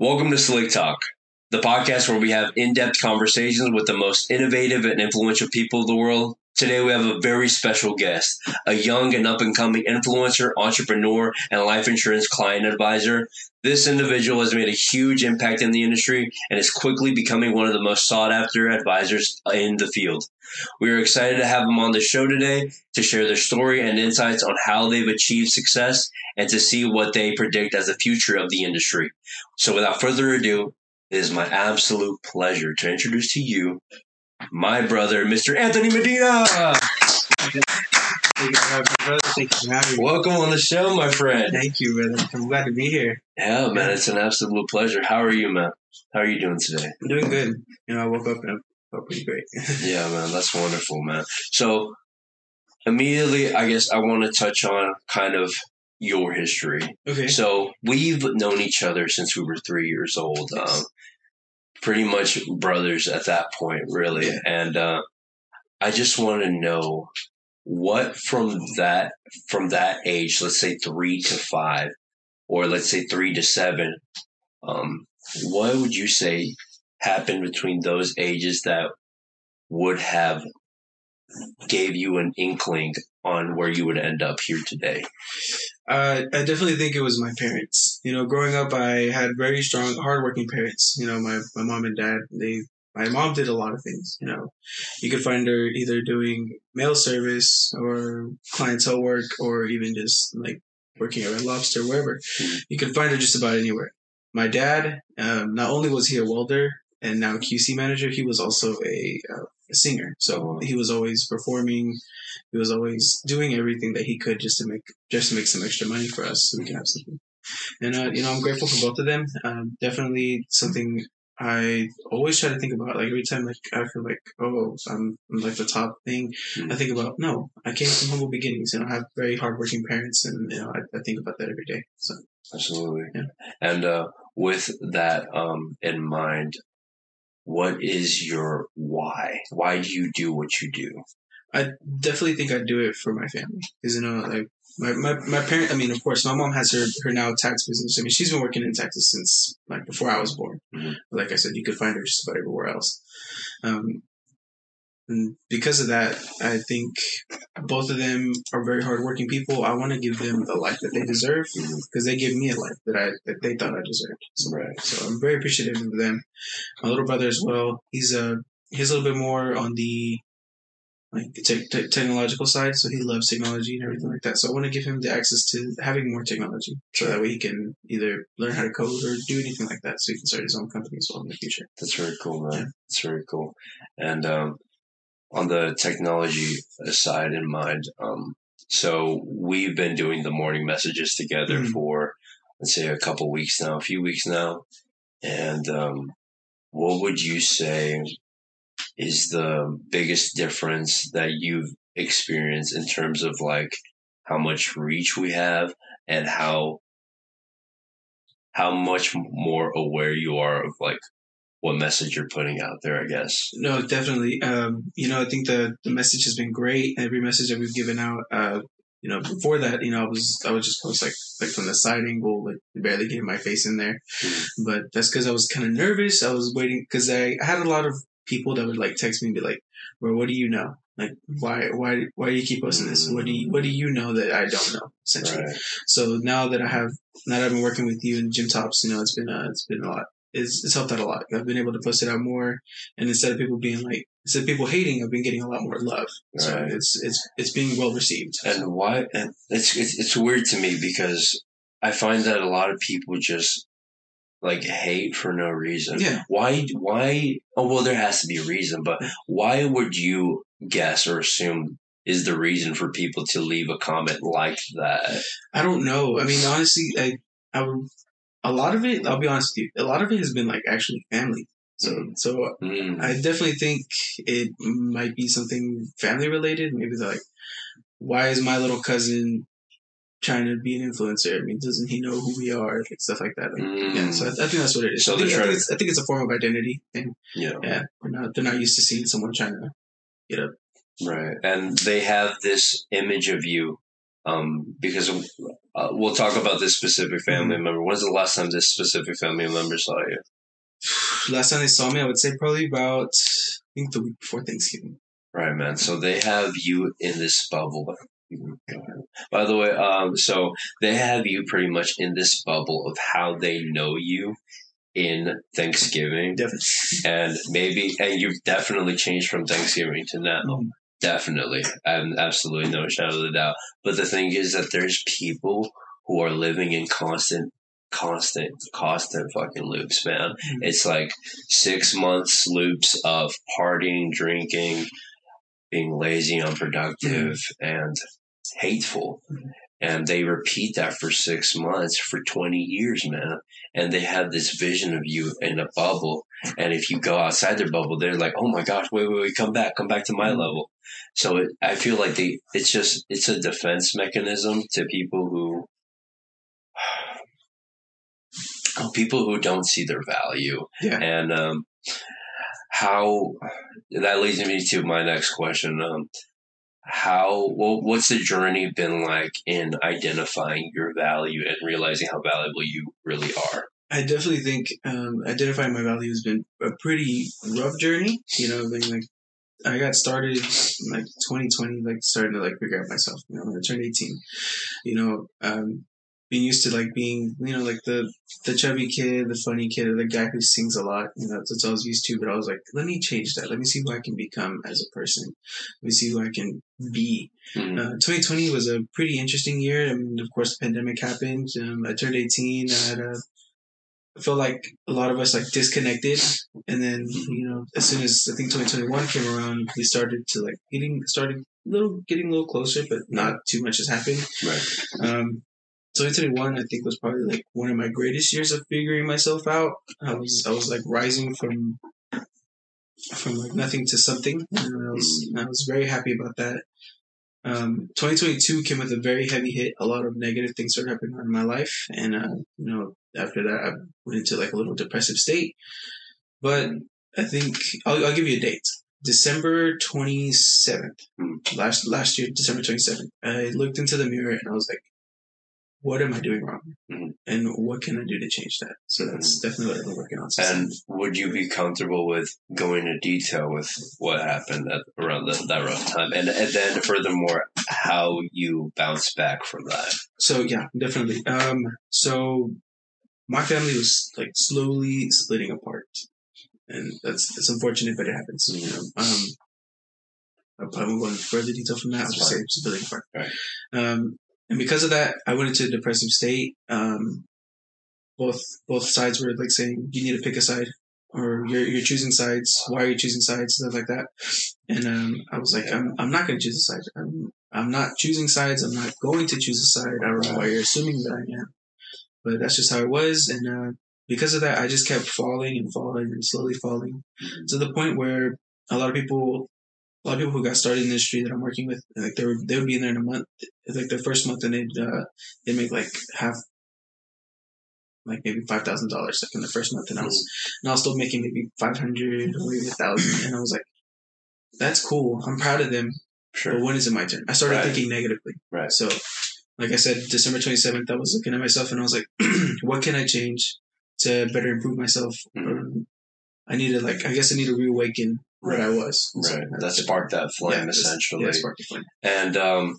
Welcome to Slick Talk, the podcast where we have in depth conversations with the most innovative and influential people of the world. Today, we have a very special guest, a young and up and coming influencer, entrepreneur, and life insurance client advisor. This individual has made a huge impact in the industry and is quickly becoming one of the most sought after advisors in the field. We are excited to have them on the show today to share their story and insights on how they've achieved success and to see what they predict as the future of the industry. So, without further ado, it is my absolute pleasure to introduce to you my brother, Mr. Anthony Medina. Thank you for having me, brother. Thank you for having me. Welcome on the show, my friend. Thank you, brother. I'm glad to be here. Yeah, man, it's an absolute pleasure. How are you, man? How are you doing today? I'm doing good. You know, I woke up and I felt pretty great. Yeah, man, that's wonderful, man. So, immediately, I guess I want to touch on kind of your history. okay. So, we've known each other since we were three years old. Um, pretty much brothers at that point, really. Yeah. And uh, I just want to know what from that from that age, let's say three to five, or let's say three to seven, um, what would you say happened between those ages that would have gave you an inkling on where you would end up here today? Uh, I definitely think it was my parents. You know, growing up, I had very strong, hardworking parents. You know, my, my mom and dad, they, my mom did a lot of things. You know, you could find her either doing mail service or clientele work or even just like working at Red Lobster, wherever. You could find her just about anywhere. My dad, um, not only was he a welder and now QC manager, he was also a, uh, a singer. So he was always performing. He was always doing everything that he could just to make just to make some extra money for us so we can have something. And uh, you know, I'm grateful for both of them. Um, definitely something I always try to think about. Like every time, like I feel like, oh, I'm, I'm like the top thing. I think about no, I came from humble beginnings. and I have very hardworking parents, and you know, I, I think about that every day. So Absolutely. Yeah. And uh, with that um, in mind, what is your why? Why do you do what you do? I definitely think I'd do it for my family because you know, like my, my my parent. I mean, of course, my mom has her her now tax business. I mean, she's been working in Texas since like before I was born. Mhm. Like I said, you could find her just about everywhere else. Um, and because of that, I think both of them are very hardworking people. I want to give them the life that they deserve mm-hmm. because they give me a life that I that they thought I deserved. So, Right. so I'm very appreciative of them. My little brother as well. He's a he's a little bit more on the like te- te- technological side, so he loves technology and everything like that. So I want to give him the access to having more technology, so that way he can either learn how to code or do anything like that, so he can start his own company as well in the future. That's very cool, man. Yeah. That's very cool. And um, on the technology side in mind, um, so we've been doing the morning messages together Mhm. for, let's say, a couple weeks now, a few weeks now. And um, what would you say is the biggest difference that you've experienced in terms of like how much reach we have and how how much more aware you are of like what message you're putting out there, I guess. No, definitely. Um, you know, I think the the message has been great. Every message that we've given out. Uh, you know, before that, you know, I was I would just post like like from the side angle, like barely getting my face in there. Mhm. But that's because I was kind of nervous. I was waiting because I, I had a lot of people that would like text me and be like, "Bro, what do you know? Like, why why why do you keep posting this? What do you what do you know that I don't know?" Essentially. Right. So now that I have now that I've been working with you in Gym Tops, you know, it's been uh, it's been a lot. It's, it's helped out a lot. I've been able to post it out more, and instead of people being like instead of people hating, I've been getting a lot more love. So Right. it's it's it's being well received. And why? And it's, it's it's weird to me because I find that a lot of people just like hate for no reason. Yeah. Why? Why? Oh well, there has to be a reason, but why would you guess or assume is the reason for people to leave a comment like that? I don't know. I mean, honestly, I, I would, a lot of it. I'll be honest with you. A lot of it has been like actually family. So, so Mm, I definitely think it might be something family related. Maybe they're like, why is my little cousin trying to be an influencer? I mean, doesn't he know who we are? Like stuff like that. Like, mm, Yeah, so I, I think that's what it is. So I, think, I, think it's, I think it's a form of identity thing. yeah. Yeah, they're not they're not used to seeing someone trying to get up. Right. And they have this image of you Um, because uh, we'll talk about this specific family Mm-hmm. member. When's the last time this specific family member saw you? Last time they saw me, I would say probably about I think the week before Thanksgiving. Right, man. So they have you in this bubble. By the way, um, so they have you pretty much in this bubble of how they know you in Thanksgiving, Definitely. and maybe, and you've definitely changed from Thanksgiving to now. Mhm. Definitely, and absolutely no shadow of a doubt. But the thing is that there's people who are living in constant, constant, constant fucking loops, man. Mhm. It's like six months loops of partying, drinking, being lazy, unproductive, and hateful. Mhm. And they repeat that for six months for 20 years, man. And they have this vision of you in a bubble. And if you go outside their bubble, they're like, oh my gosh, wait, wait, wait, come back, come back to my Mhm. level. So it, I feel like they, it's just, it's a defense mechanism to people who, oh, people who don't see their value. Yeah. And, um, how that leads me to my next question. Um, how well, what's the journey been like in identifying your value and realizing how valuable you really are? I definitely think um, identifying my value has been a pretty rough journey. You know, mean, like I got started in, like 2020, like starting to like figure out myself. You know, when I turned 18, you know, um, being used to like being, you know, like the the chubby kid, the funny kid, or the guy who sings a lot. You know, that's what I was used to. But I was like, let me change that. Let me see who I can become as a person. Let me see who I can be. Mhm. Uh, 2020 was a pretty interesting year. I mean, of course, the pandemic happened. Um, I turned 18. I had a, I felt like a lot of us like disconnected, and then you know, as soon as I think 2021 came around, we started to like getting started little getting a little closer, but not too much has happened. Right. Um, 2021, I think, was probably like one of my greatest years of figuring myself out. I was I was like rising from from like nothing to something, and I was I was very happy about that. Um, 2022 came with a very heavy hit. A lot of negative things started happening in my life, and uh, you know, after that, I went into like a little depressive state. But I think I'll, I'll give you a date. December 27th, Hmm. last last year, December 27th. I looked into the mirror and I was like, "What am I doing wrong? Mhm. And what can I do to change that?" So that's definitely what I've been working on. And would you be comfortable with going into detail with what happened at, around the, that rough time? And, and then, furthermore, how you bounce back from that? So yeah, definitely. Um, so my family was like slowly splitting apart, and that's that's unfortunate, but it happens. You know, um, I'll probably go into further detail from that. I'll just say splitting apart. Right. Um, and because of that, I went into a depressive state. Um, both both sides were like saying you need to pick a side, or you're you're choosing sides. Why are you choosing sides? Stuff like that. And um, I was like, I'm I'm not going to choose a side. I'm I'm not choosing sides. I'm not going to choose a side. I don't know why you're assuming that I am, but that's just how it was. And uh, because of that, I just kept falling and falling and slowly falling to the point where a lot of people, a lot of people who got started in the industry that I'm working with, like they were, they would be in there in a month, like their first month, and they'd uh, they make like half, like maybe five thousand dollars like in the first month, and I was and I was still making maybe five hundred or maybe a thousand, and I was like, that's cool. I'm proud of them, but when is it my turn? I started Right. thinking negatively. Right. So, like I said, December 27th, I was looking at myself and I was like, what can I change to better improve myself? Mhm. I need to, like, I guess I need to reawaken what I was. So Right. That sparked that flame, Yeah, essentially. Yeah, sparked the flame. And um,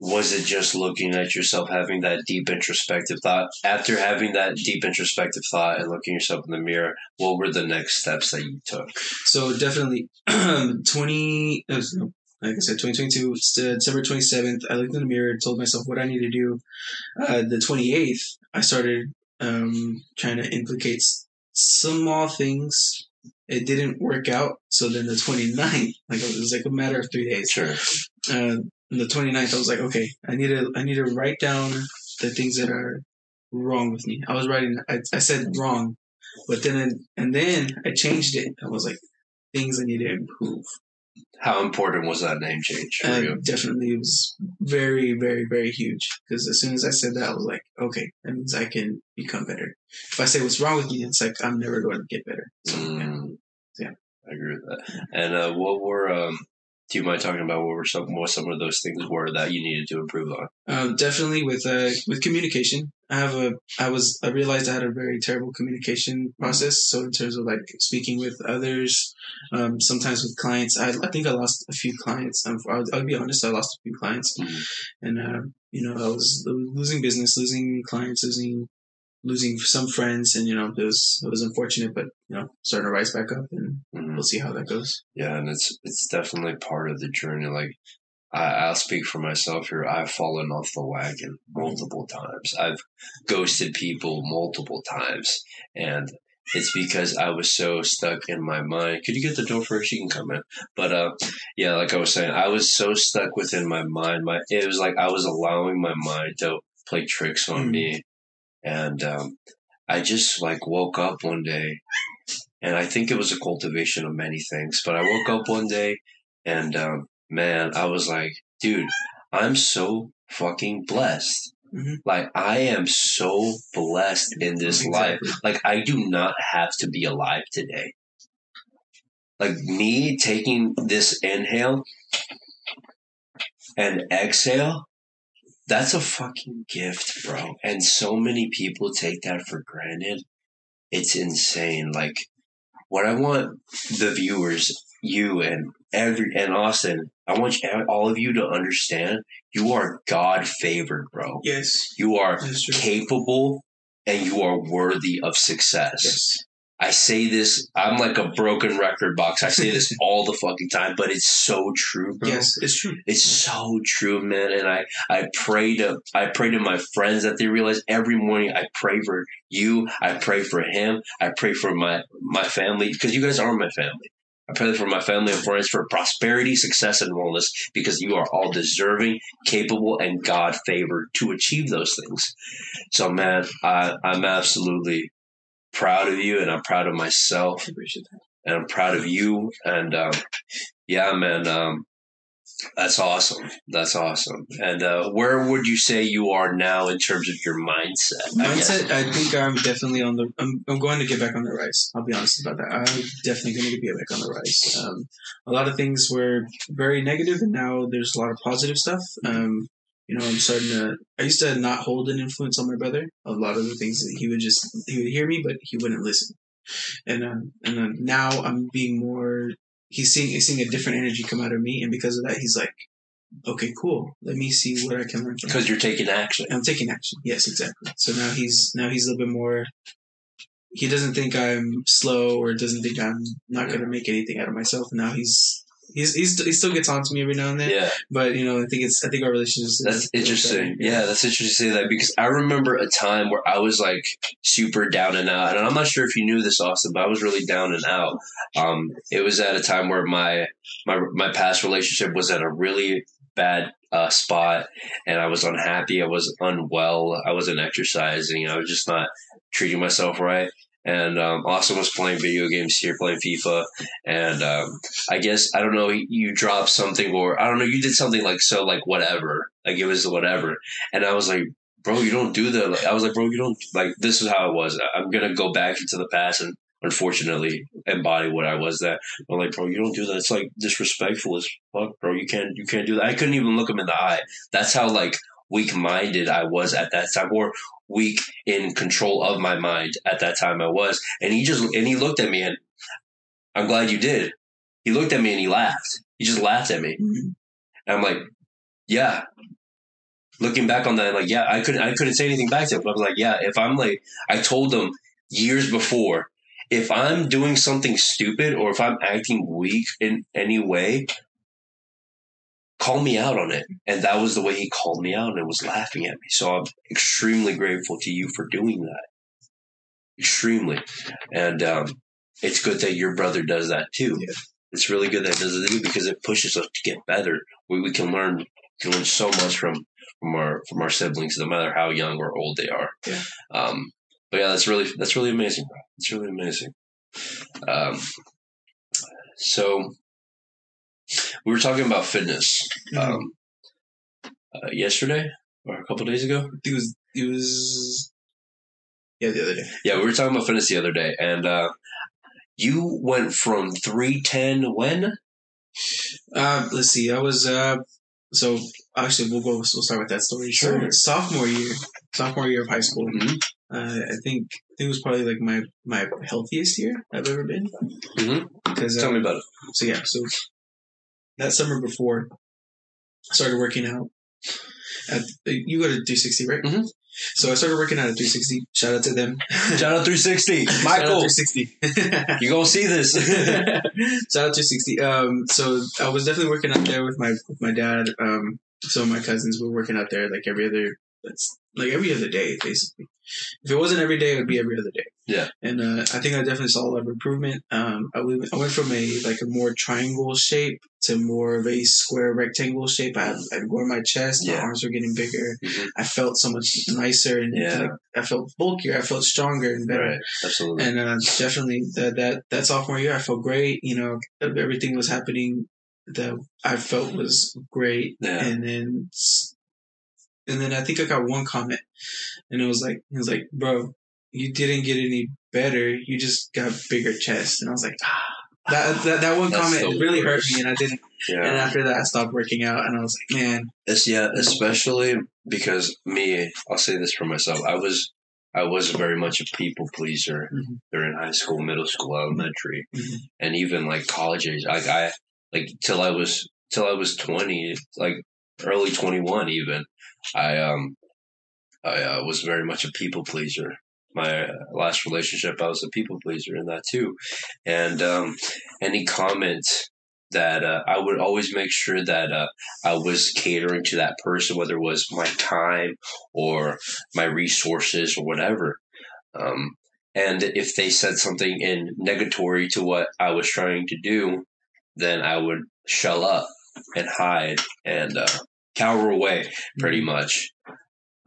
was it just looking at yourself, having that deep introspective thought? After having that deep introspective thought and looking yourself in the mirror, what were the next steps that you took? So definitely, 20, no, like I said, 2022, uh, December 27th, I looked in the mirror, told myself what I need to do. Uh, the 28th, I started um, trying to implicate small things. It didn't work out. So then the 29th, like it was like a matter of three days. Sure. Uh, the 29th, I was like, okay, I need to, I need to write down the things that are wrong with me. I was writing, I, I said wrong, but then, and then I changed it. I was like, things I need to improve. How important was that name change for you? definitely it was very, very, very huge. Because as soon as I said that, I was like, okay, that means I can become better. If I say what's wrong with me, it's like I'm never going to get better. So, yeah. Mm. Yeah. I agree with that. And uh, what were um, Do you mind talking about what were some what some of those things were that you needed to improve on? Um, definitely with uh, with communication. I have a I was I realized I had a very terrible communication process. So in terms of like speaking with others, um, sometimes with clients, I, I think I lost a few clients. Um, I'll, I'll be honest, I lost a few clients, Mhm. and uh, you know I was losing business, losing clients, losing losing some friends, and you know it was it was unfortunate, but you know starting to rise back up, and Mhm. we'll see how that goes. Yeah, and it's it's definitely part of the journey. Like I, I'll speak for myself here. I've fallen off the wagon multiple times. I've ghosted people multiple times, and it's because I was so stuck in my mind. Could you get the door first? You can come in. But uh, yeah, like I was saying, I was so stuck within my mind. My it was like I was allowing my mind to play tricks on Mm. me, and um, I just like woke up one day and I think it was a cultivation of many things. But I woke up one day, and um, man, I was like, dude, I'm so fucking blessed. Mhm. Like I am so blessed in this life. Like I do not have to be alive today. Like me taking this inhale and exhale, that's a fucking gift, bro. And so many people take that for granted. It's insane. Like what I want the viewers, you and every and Austin, I want you, all of you to understand you are God favored, bro. Yes, You are true. capable and you are worthy of success. Yes, I say this, I'm like a broken record box. I say this all the fucking time, but it's so true, bro. yes, it's true. It's so true, man. And I, I pray to I pray to my friends that they realize every morning I pray for you, I pray for him, I pray for my my family, because you guys are my family. I pray for my family and friends for prosperity, success, and wellness because you are all deserving, capable, and God favored to achieve those things. So, man, I, I'm absolutely proud of you and I'm proud of myself I appreciate that. and I'm proud of you. And um, yeah, man, um, that's awesome. That's awesome. And uh, where would you say you are now in terms of your mindset? I? Mindset, I think I'm definitely on the. I'm, I'm going to get back on the rise. I'll be honest about that. I'm definitely going to get back on the rise. Um, a lot of things were very negative, and now there's a lot of positive stuff. Um, you know, I'm starting to. I used to not hold an influence on my brother. A lot of the things that he would just he would hear me, but he wouldn't listen. And um, and then now I'm being more. He's seeing he's seeing a different energy come out of me, and because of that, he's like, okay, cool. Let me see what I can learn from. Because you're taking action. I'm taking action. Yes, exactly. So now he's now he's a little bit more. He doesn't think I'm slow or doesn't think I'm not going to make anything out of myself. Now he's he's, he's he still gets on to me every now and then. Yeah, But you know, I think it's I think our relationship is that's interesting. better. Yeah, that's interesting to say that because I remember a time where I was like super down and out, and I'm not sure if you knew this, Austin, but I was really down and out. Um, it was at a time where my my my past relationship was at a really bad uh, spot, and I was unhappy. I was unwell. I wasn't exercising. I was just not treating myself right. And um, Austin was playing video games here, playing FIFA, and um, I guess I don't know. You dropped something, or I don't know. You did something like so, like whatever. Like it was whatever, and I was like, bro, you don't do that. Like, I was like, bro, you don't like. This is how it was. I'm gonna go back into the past and unfortunately embody what I was. That I'm like, bro, you don't do that. It's like disrespectful as fuck, bro. You can't, you can't do that. I couldn't even look him in the eye. That's how like weak minded I was at that time, or weak in control of my mind at that time. I was, and he just and he looked at me and I'm glad you did. He looked at me and he laughed. He just laughed at me. Mhm. And I'm like, yeah. Looking back on that, like, yeah, I couldn't, I couldn't say anything back to him. But I was like, yeah, if I'm like, I told them years before, if I'm doing something stupid or if I'm acting weak in any way, call me out on it. And that was the way he called me out and was laughing at me. So I'm extremely grateful to you for doing that. Extremely. And um, it's good that your brother does that too. Yeah. It's really good that he does it too because it pushes us to get better. We, we can learn can learn so much from from our from our siblings, no matter how young or old they are. Yeah. Um, but yeah, that's really that's really amazing. It's really amazing. Um, so we were talking about fitness Mhm. um, uh, yesterday or a couple days ago. It was it was yeah the other day. Yeah, we were talking about fitness the other day, and uh, you went from three ten when Uh, let's see. I was uh, so actually we'll go. We'll start with that story. So Sure. sophomore year, sophomore year of high school. Mhm. Uh, I think I think it was probably like my my healthiest year I've ever been. Mhm. Because Tell um, me about it. so yeah, so that summer before, I started working out. At you go to 360, right? Mhm. So I started working out at 360. Shout out to them. Shout out 360. Shout out Michael, 360. you going to see this. Shout out to 60. Um, so I was definitely working out there with my with my dad. Um, some of my cousins were working out there like every other. That's like every other day, basically. If it wasn't every day, it would be every other day. Yeah. And uh, I think I definitely saw a lot of improvement. Um, I went, I went from a like a more triangle shape to more of a square rectangle shape. I had, I had grown my chest. My Yeah. arms were getting bigger. Mhm. I felt so much nicer and Yeah. like, I felt bulkier. I felt stronger and better right. Absolutely. and uh, definitely that that that sophomore year, I felt great. You know, everything was happening that I felt was great, Yeah. and then and then I think I got one comment, and it was like it was like, bro, you didn't get any better. You just got bigger chest, and I was like, ah. That, that, that one That's comment really hurt me, and I didn't. Yeah. And after that, I stopped working out, and I was like, "Man, It's, yeah, especially because me, I'll say this for myself. I was, I was very much a people pleaser Mhm. during high school, middle school, elementary, Mhm. and even like college age. Like I, like till I was, till I was 20, like early 21 even, I, um, I uh, was very much a people pleaser. My last relationship, I was a people pleaser in that too. And, um, any comment that uh, I would always make sure that uh, I was catering to that person, whether it was my time or my resources or whatever. Um, and if they said something in negatory to what I was trying to do, then I would shell up and hide and uh, cower away pretty much.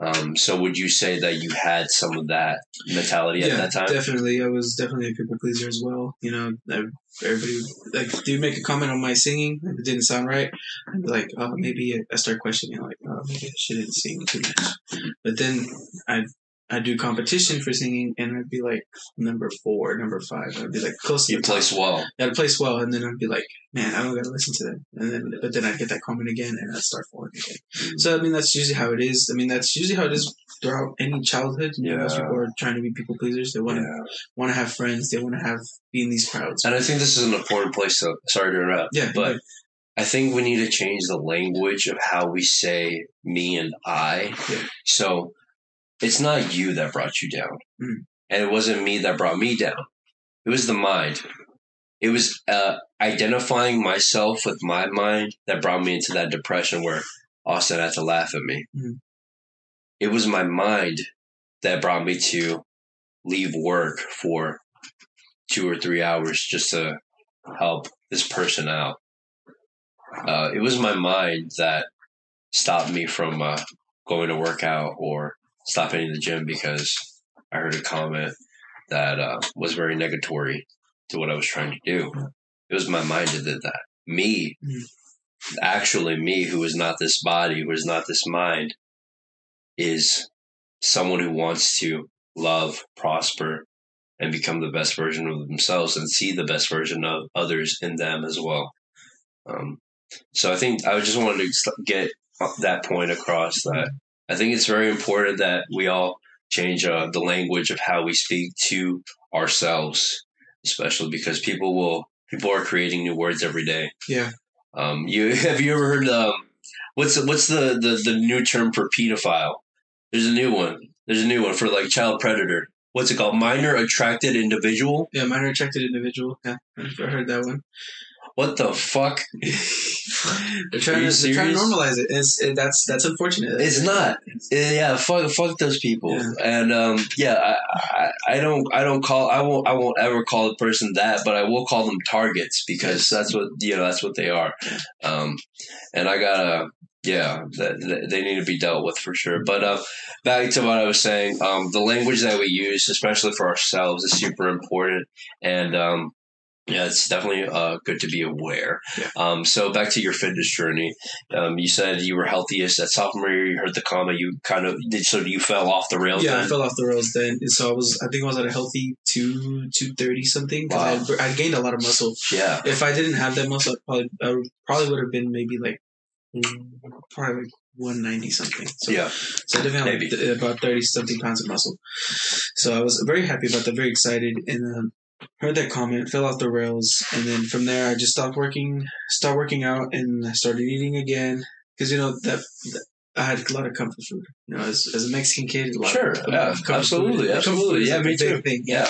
Um, so would you say that you had some of that mentality at that time? Definitely, I was definitely a people pleaser as well. You know, I- everybody like, do you make a comment on my singing? If it didn't sound right, I'd be like, oh, maybe I start questioning, like, oh, maybe I shouldn't sing too much. But then I I do competition for singing, and I'd be like number four, number five. I'd be like close to You top. place well. I'd place well, and then I'd be like, man, I don't gotta listen to them. And then, but then I'd get that comment again, and I'd start falling again. Mm. So I mean, that's usually how it is. I mean, that's usually how it is throughout any childhood. You know, most Yeah. people are trying to be people pleasers. They want to Yeah. want to have friends. They want to have be in these crowds. And I think this is an important place to, sorry to interrupt, Yeah, but I think we need to change the language of how we say me and I. Yeah. So it's not you that brought you down. Mm. And it wasn't me that brought me down. It was the mind. It was uh, identifying myself with my mind that brought me into that depression where Austin had to laugh at me. Mm. It was my mind that brought me to leave work for two or three hours just to help this person out. Uh, it was my mind that stopped me from uh, going to work out or stopping in the gym because I heard a comment that uh, was very negatory to what I was trying to do. It was my mind that did that. Me, Mm. actually, me, who is not this body, who is not this mind, is someone who wants to love, prosper, and become the best version of themselves and see the best version of others in them as well. Um, so I think I just wanted to get that point across that I think it's very important that we all change uh, the language of how we speak to ourselves, especially because people will people are creating new words every day. Yeah. Um, you have you ever heard um, what's the, what's the, the the new term for pedophile? There's a new one. There's a new one for like child predator. What's it called? Minor attracted individual. Yeah, minor attracted individual. Yeah, I've heard that one. What the fuck? they're trying to they're trying to normalize it. It's it, that's that's unfortunate. It's not. Yeah, fuck, fuck those people. Yeah. And um, yeah, I, I, I don't, I don't call, I won't, I won't ever call the person that, but I will call them targets because that's what you know, that's what they are. Um, and I gotta, yeah, that that they need to be dealt with for sure. But uh, back to what I was saying, um, the language that we use, especially for ourselves, is super important. And um, Yeah, it's definitely uh, good to be aware. Yeah. Um, so back to your fitness journey. Um, you said you were healthiest at sophomore year. You heard the comma. You kind of did. So you fell off the rails. Yeah, then? I fell off the rails then. So I was, I think I was at a healthy two two thirty something. Wow. I, I gained a lot of muscle. yeah. If I didn't have that muscle, I probably I would- probably would have been maybe like mm, probably like one ninety something. So, Yeah. so I definitely Maybe. had th- about thirty something pounds of muscle. So I was very happy about that, very excited, and um, heard that comment, fell off the rails, and then from there I just stopped working, stopped working out, and I started eating again because you know that. that I had a lot of comfort food. You know, as, as a Mexican kid, a lot Sure. of, a Yeah. Absolutely. food. Absolutely. Yeah. Me a too. Thing. Yeah.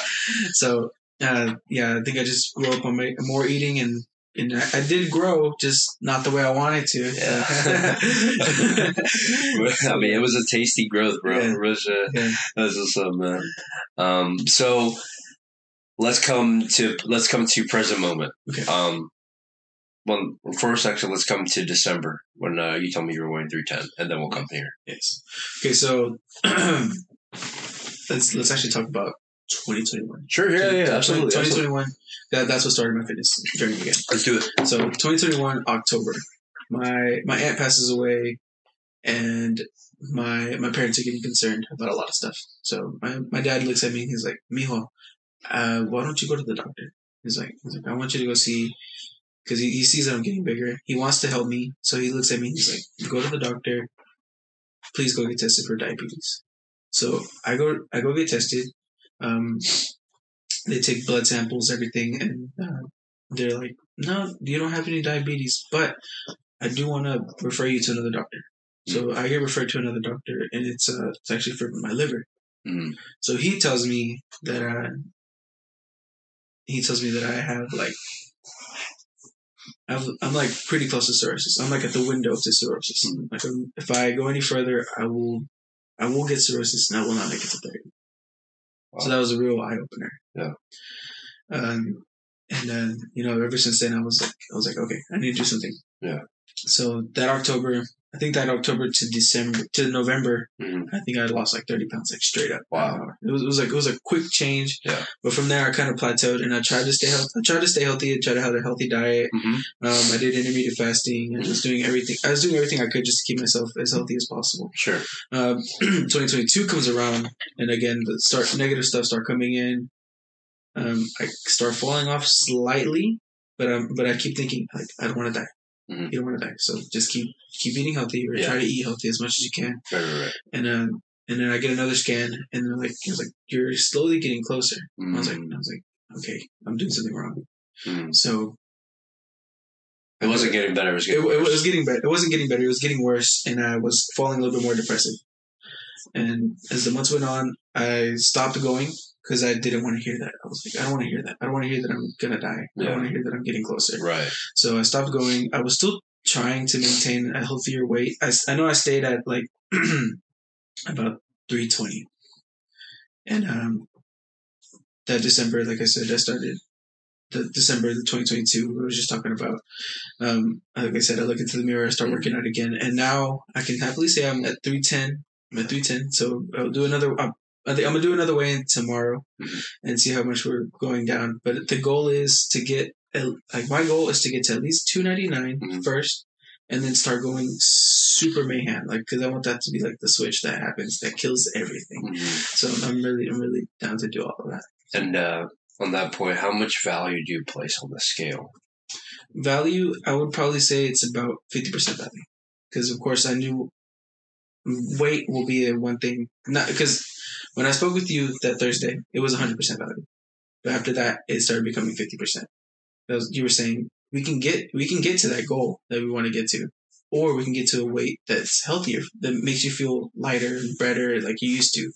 So, uh, yeah, I think I just grew up on my, more eating and, and I, I did grow, just not the way I wanted to. Yeah. I mean, it was a tasty growth, bro. Yeah. It was, uh, Yeah. That's what's up, man. Um, so let's come to let's come to present moment. Okay. Um, first, actually, let's come to December when uh, you told me you were weighing three ten, and then we'll come here. yes. Okay, so let's let's actually talk about 2021. Sure. Yeah. Yeah. Absolutely. 2021. That, that's what started my fitness journey again. Let's do it. So 2021 October, my my aunt passes away, and my my parents are getting concerned about a lot of stuff. So my my dad looks at me. and He's like, "Mijo, uh, why don't you go to the doctor?" He's like, he's like, "I want you to go see." Because he, he sees that I'm getting bigger. He wants to help me. So he looks at me. And he's like, go to the doctor. Please go get tested for diabetes. So I go, I go get tested. Um, they take blood samples, everything, and uh, they're like, no, you don't have any diabetes, but I do want to refer you to another doctor. So I get referred to another doctor, and it's uh, it's actually for my liver. Mm. So he tells me that uh, he tells me that I have like I've, I'm like pretty close to cirrhosis. I'm like at the window to cirrhosis. Mhm. Like um, if I go any further, I will I will get cirrhosis, and I will not make it to thirty. So that was a real eye opener. Yeah. Um, and then you know, ever since then, I was like, I was like, okay, I need to do something. Yeah. So that October, I think that October to December to November, Mhm. I think I lost like thirty pounds, like straight up. Wow. It was it was like it was a quick change. Yeah. But from there, I kind of plateaued, and I tried to stay healthy. I tried to stay healthy. I tried to have a healthy diet. Mhm. Um, I did intermittent fasting. I was doing everything. I was doing everything I could just to keep myself as healthy as possible. Sure. Um, 2022 comes around, and again, the start negative stuff start coming in. Um, I start falling off slightly, but um, but I keep thinking like I don't want to die. Mhm. You don't want to die, so just keep keep eating healthy or Yeah. try to eat healthy as much as you can. Right. Right. right. And um, and then I get another scan, and they're like, it was like you're slowly getting closer. I was like, Mm. I was like, okay, I'm doing something wrong. Mm. So It wasn't getting better. It was getting it worse. was getting better. It wasn't getting better. It was getting worse, and I was falling a little bit more depressive. And as the months went on, I stopped going because I didn't want to hear that. I was like, I don't want to hear that. I don't want to hear that I'm gonna die. I don't want to hear that I'm getting closer. right. So I stopped going. I was still trying to maintain a healthier weight. I, I know I stayed at like about 320. And um, that December, like I said, I started the December the 2022. We were just talking about. Um, like I said, I look into the mirror, I start working out again, and now I can happily say I'm at 310. I'm at 310. So I'll do another. Um, I think I'm gonna do another weigh in tomorrow Mhm. and see how much we're going down. But the goal is to get like my goal is to get to at least 299 Mhm. first, and then start going super mayhem. Like because I want that to be like the switch that happens that kills everything. Mhm. So I'm really I'm really down to do all of that. And uh, on that point, how much value do you place on the scale? Value, I would probably say it's about 50% value. Because, of course, I knew weight will be a one thing. Not Because when I spoke with you that Thursday, it was 100% value. But after that, it started becoming 50%. Because you were saying we can get we can get to that goal that we want to get to. Or we can get to a weight that's healthier, that makes you feel lighter and better like you used to.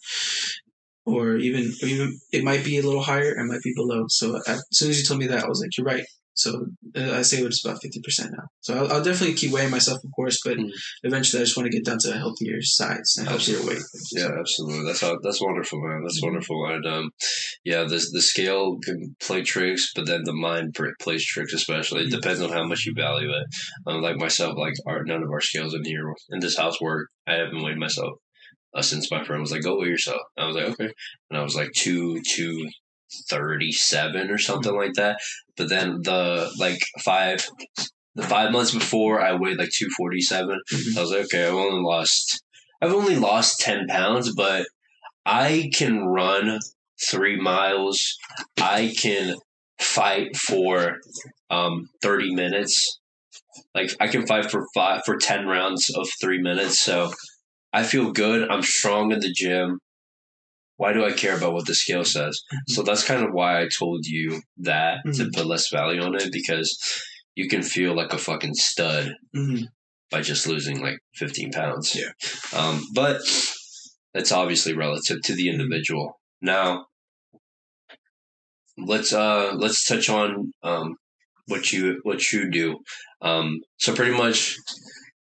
Or even, or even it might be a little higher, it might be below. So as soon as you told me that, I was like, you're right. So uh, I say it's about fifty percent now. So I'll, I'll definitely keep weighing myself, of course, but Mm. eventually I just want to get down to a healthier size, a healthier weight. Yeah, absolutely. That's how, that's wonderful, man. That's Mhm. wonderful. And um, yeah, the the scale can play tricks, but then the mind plays tricks. Especially, it Mhm. depends on how much you value it. Um, like myself, like our none of our scales in here in this house work. I haven't weighed myself uh, since my friend was like, "Go weigh yourself." I was like, "Okay," and I was like two two 37 or something like that. But then the like five the five months before I weighed like 247. Mhm. I was like, okay, I've only lost I've only lost 10 pounds, but I can run three miles. I can fight for um 30 minutes. Like I can fight for five for 10 rounds of three minutes. So I feel good. I'm strong in the gym. Why do I care about what the scale says? So that's kind of why I told you that to Mhm. put less value on it because you can feel like a fucking stud Mhm. by just losing like 15 pounds. Yeah. Um, but it's obviously relative to the individual. Now, let's uh let's touch on um what you what you do. Um, so pretty much,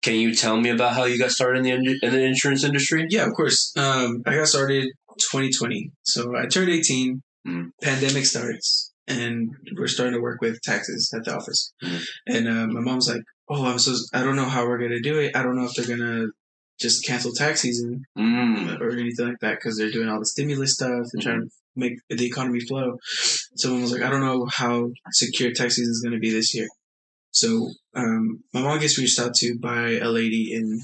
can you tell me about how you got started in the in the insurance industry? Yeah, of course. Um, I got started 2020. So I turned 18. Mm. Pandemic starts, and we're starting to work with taxes at the office. Mm. And uh, my mom's like, "Oh, I'm so I don't know how we're gonna do it. I don't know if they're gonna just cancel tax season Mm. or anything like that because they're doing all the stimulus stuff and trying to make the economy flow." Someone was like, "I don't know how secure tax season is gonna be this year." So um, my mom gets reached out to by a lady in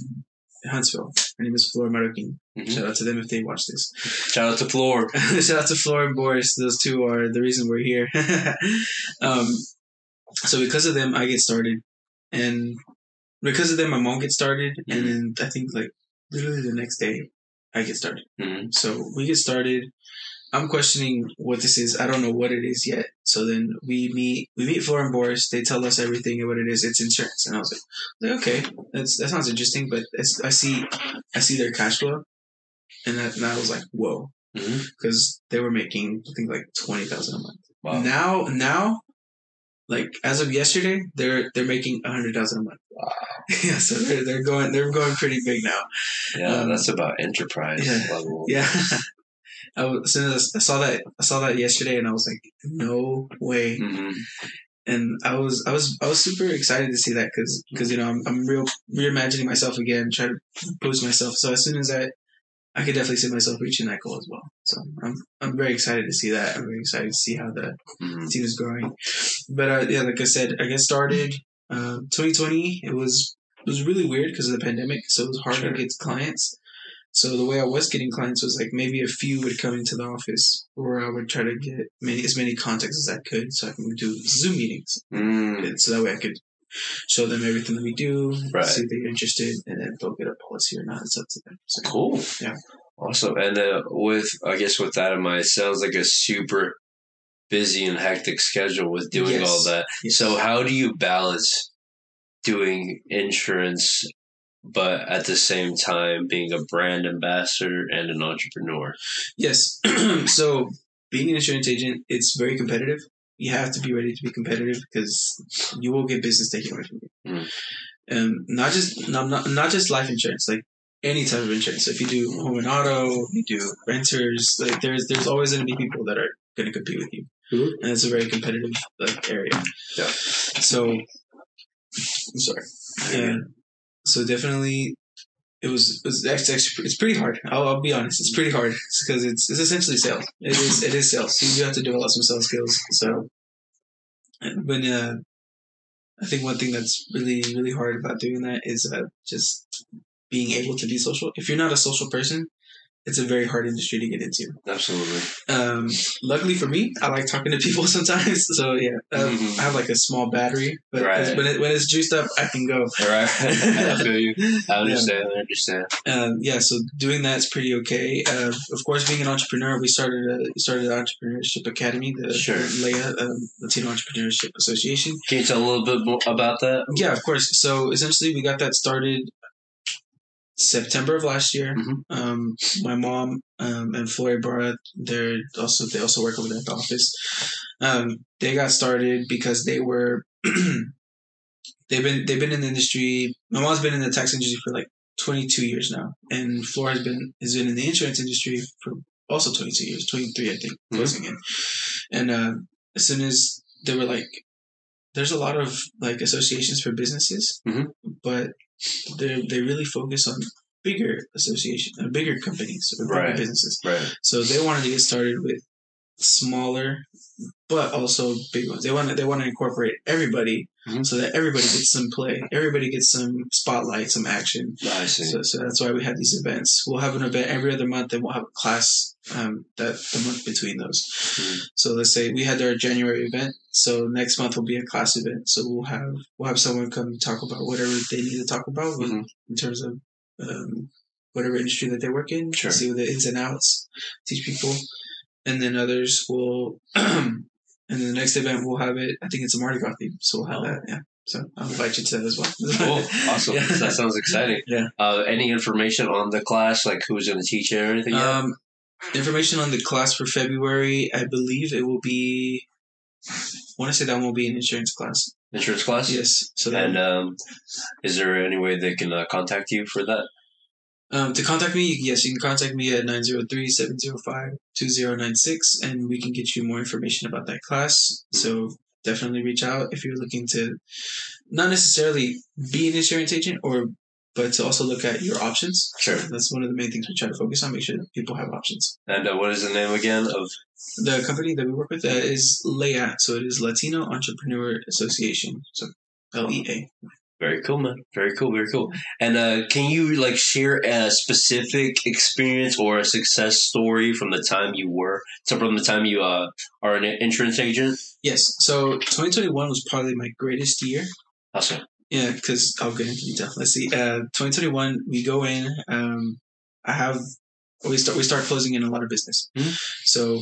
Huntsville. Her name is Flora Marroquin. Mhm. Shout out to them if they watch this. Shout out to Floor. Shout out to Flora and Boris. Those two are the reason we're here. um, so because of them, I get started, and because of them, my mom gets started, and then I think like literally the next day, I get started. Mhm. So we get started. I'm questioning what this is. I don't know what it is yet. So then we meet. We meet Flora and Boris. They tell us everything and what it is. It's insurance, and I was like, okay, that's that sounds interesting. But it's, I see, I see their cash flow, and that and I was like, whoa because they were making I think like twenty thousand a month. Wow. Now, now, like as of yesterday, they're they're making a hundred thousand a month. Wow. yeah, so they're they're going they're going pretty big now. Yeah, Um, that's about enterprise yeah. level. Yeah. I was, as soon as I saw that I saw that yesterday, and I was like, no way. hmm And I was I was I was super excited to see that because because you know I'm I'm real reimagining myself again, trying to boost myself. So as soon as I I could definitely see myself reaching that goal as well. So I'm I'm very excited to see that. I'm very excited to see how the hmm team is growing. But uh, yeah, like I said, I got started uh, 2020. It was it was really weird because of the pandemic, so it was hard Sure. to get clients. So the way I was getting clients was like maybe a few would come into the office, or I would try to get many, as many contacts as I could, so I can do Zoom meetings, Mm. and so that way I could show them everything that we do, Right. see if they're interested, and then they'll get a policy or not. It's up to them. So, Cool. Yeah. Awesome. And uh, with, I guess, with that in mind, it sounds like a super busy and hectic schedule with doing Yes. all that. Yes. So, how do you balance doing insurance, but at the same time being a brand ambassador and an entrepreneur? Yes. so being an insurance agent, it's very competitive. You have to be ready to be competitive because you will get business taken away from you. Mm. Um, not just not, not not just life insurance, like any type of insurance. So if you do home and auto, you do renters, like there's there's always going to be people that are going to compete with you, Mhm. and it's a very competitive like area. Yeah. So I'm sorry. And so definitely, it was it was it's, actually, it's pretty hard. I'll, I'll be honest, it's pretty hard because it's it's essentially sales. It is it is sales. You do have to develop some sales skills. So, when uh, I think one thing that's really really hard about doing that is uh, just being able to be social. If you're not a social person, it's a very hard industry to get into. Absolutely. Um, luckily for me, I like talking to people sometimes. So yeah, um, Mhm. I have like a small battery, but Right. when it, when it's juiced up, I can go. All right. I feel you. I understand. I understand. Um, yeah, so doing that's pretty okay. Uh, of course, being an entrepreneur, we started a started an entrepreneurship academy, the Sure. LEA, um, Latino Entrepreneurship Association. Can you tell a little bit more about that? Yeah, of course. So essentially, we got that started September of last year. Mhm. Um, my mom um, and Flory Barra, they're also they also work over there at the office. Um, they got started because they were they've been they've been in the industry. My mom's been in the tax industry for like 22 years now, and Flora has been has been in the insurance industry for also 22 years, 23 I think, Mhm. closing in. And uh, as soon as they were like, there's a lot of like associations for businesses, Mhm. but they they really focus on bigger association, uh, bigger companies or bigger Right. businesses. Right. So they wanted to get started with smaller, but also big ones. They want to they want to incorporate everybody Mhm. so that everybody gets some play, everybody gets some spotlight, some action. I see. So, so that's why we have these events. We'll have an event every other month, and we'll have a class um, that the month between those. Mhm. So let's say we had our January event. So next month will be a class event. So we'll have we'll have someone come talk about whatever they need to talk about with- Mhm. in terms of um, whatever industry that they work in. Sure. See what the ins and outs, teach people, and then others will. and then the next event we'll have it. I think it's a Mardi Gras theme, so we'll have that. Yeah. So I'll invite you to that as well. Cool. Awesome. Yeah. That sounds exciting. Yeah. Uh, any information on the class, like who's going to teach it or anything? yet? Um, information on the class for February. I believe it will be. I want to say that one will be an insurance class. Insurance class? Yes. So that And um, is there any way they can uh, contact you for that? um, to contact me, yes, you can contact me at 903-705-2096 and we can get you more information about that class. So definitely reach out if you're looking to not necessarily be an insurance agent or but to also look at your options. Sure. That's one of the main things we try to focus on, make sure that people have options. And uh, what is the name again of? The company that we work with uh, is LEA, so it is Latino Entrepreneur Association, so LEA. Very cool, man. Very cool. Very cool. And uh, can you like share a specific experience or a success story from the time you were, so from the time you uh, are an insurance agent? Yes, so 2021 was probably my greatest year. Awesome. Yeah, because I'll get into detail. Let's see. Uh, 2021, we go in. Um, I have we start we start closing in a lot of business. Mhm. So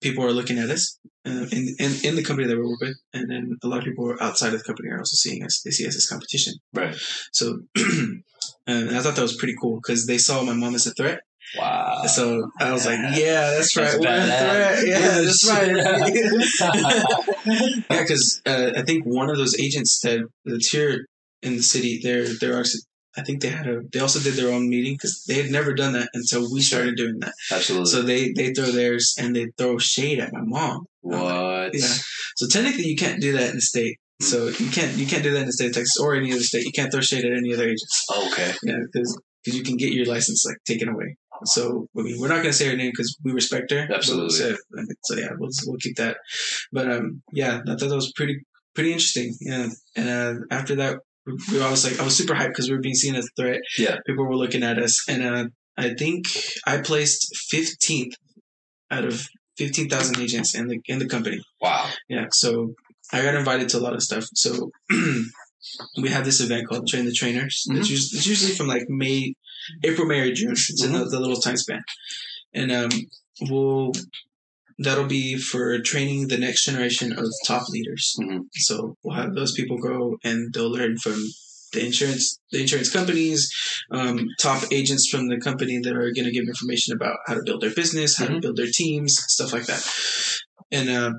people are looking at us uh, in, in in the company that we work with, and then a lot of people outside of the company are also seeing us. They see us as competition. Right. So and I thought that was pretty cool because they saw my mom as a threat. Wow. So I was like, yeah, that's right. That's We're a badass. threat. Yeah, that's right. yeah, because uh, I think one of those agents that that's here in the city, they're they're actually. I think they had a. They also did their own meeting because they had never done that until we started doing that. Absolutely. So they they throw theirs and they throw shade at my mom. what? Yeah. So technically, you can't do that in the state. So you can't you can't do that in the state of Texas or any other state. You can't throw shade at any other agents. Okay. Yeah, because you can get your license like taken away. So I mean, we're not gonna say her name because we respect her. Absolutely. So, so yeah, we'll we'll keep that. But um, yeah, I thought that was pretty pretty interesting. Yeah, and uh, after that, we were always like I was super hyped because we were being seen as a threat. Yeah. people were looking at us, and uh, I think I placed fifteenth out of fifteen thousand agents in the in the company. Wow. Yeah, so I got invited to a lot of stuff. So we have this event called Train the Trainers. It's, us- it's usually from like May, April, May, or June. It's in the, little time span, and um, we'll that'll be for training the next generation of top leaders. Mhm. So we'll have those people go and they'll learn from the insurance the insurance companies, um, top agents from the company that are going to give information about how to build their business, how to Mhm. build their teams, stuff like that. And uh,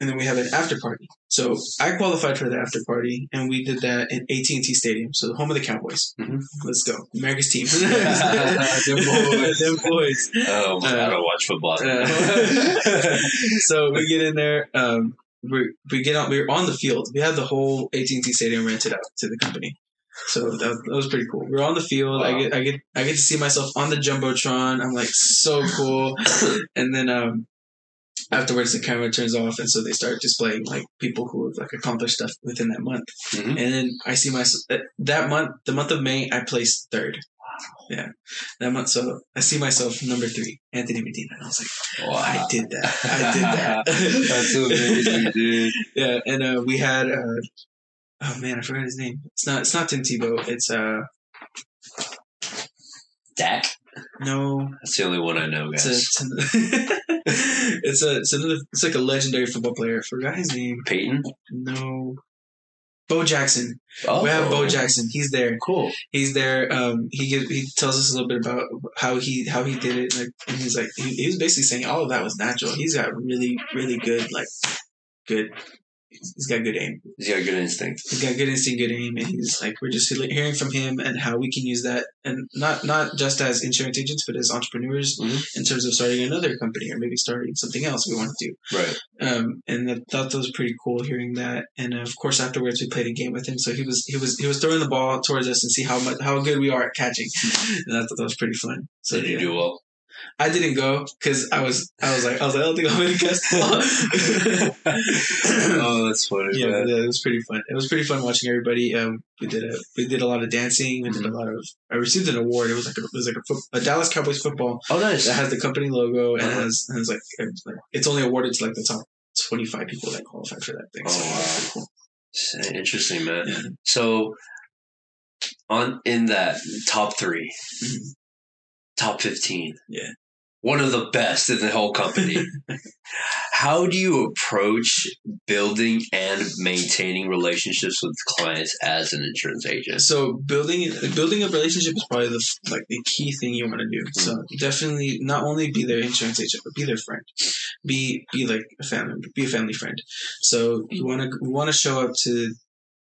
and then we have an after party. So I qualified for the after party, and we did that in AT and T Stadium, so the home of the Cowboys. Mhm. Let's go, America's team. Them boys. Them boys. Oh, Uh, I don't watch football. Uh, so we get in there. Um, we we get on. We're on the field. We have the whole AT and T Stadium rented out to the company. So that, that was pretty cool. We're on the field. I get I get I get to see myself on the jumbotron. I'm like so cool. and then um, afterwards the camera turns off, and so they start displaying like people who have like accomplished stuff within that month. Mhm. And then I see myself that, that month, the month of May, I placed third. Yeah, that month. So I see myself number three, Anthony Medina. And I was like, Wow. I did that. I did that. That's amazing, dude. yeah, and uh, we had uh, oh man, I forgot his name. It's not it's not Tim Tebow. It's uh Dak. No, That's the only one I know, guys. it's, a, it's a it's another it's like a legendary football player. I forgot his name. Peyton. No, Bo Jackson. Oh, We have Bo Jackson. He's there. Cool. He's there. Um, he gives, he tells us a little bit about how he how he did it, like, and he's like he, he was basically saying all of that was natural. He's got really really good like good. He's got good aim. He's got good instinct. He's got good instinct, good aim, and he's like we're just hearing from him and how we can use that, and not not just as insurance agents, but as entrepreneurs Mhm. in terms of starting another company or maybe starting something else we want to do. Right. Um, and I thought that was pretty cool hearing that. And of course, afterwards we played a game with him, so he was he was he was throwing the ball towards us and see how much how good we are at catching. And I thought that was pretty fun. So Did you do well? I didn't go because I was I was like I was like I don't think I'm gonna guest. oh, that's funny. yeah, man. yeah, it was pretty fun. It was pretty fun watching everybody. Um, we did a we did a lot of dancing. We did a lot of. I received an award. It was like a, it was like a, foot, a Dallas Cowboys football Oh, nice. that has the company logo and Uh-huh. it has and it's like it's only awarded to like the top twenty five people that qualify for that thing. Oh, that's pretty cool. Interesting, man. Yeah. So, on in that top 3 Mhm. Top fifteen, Yeah. one of the best in the whole company. How do you approach building and maintaining relationships with clients as an insurance agent? So building building a relationship is probably the like the key thing you want to do. Mm-hmm. So definitely not only be their insurance agent, but be their friend. Be be like a family, be a family friend. So you want to want to show up to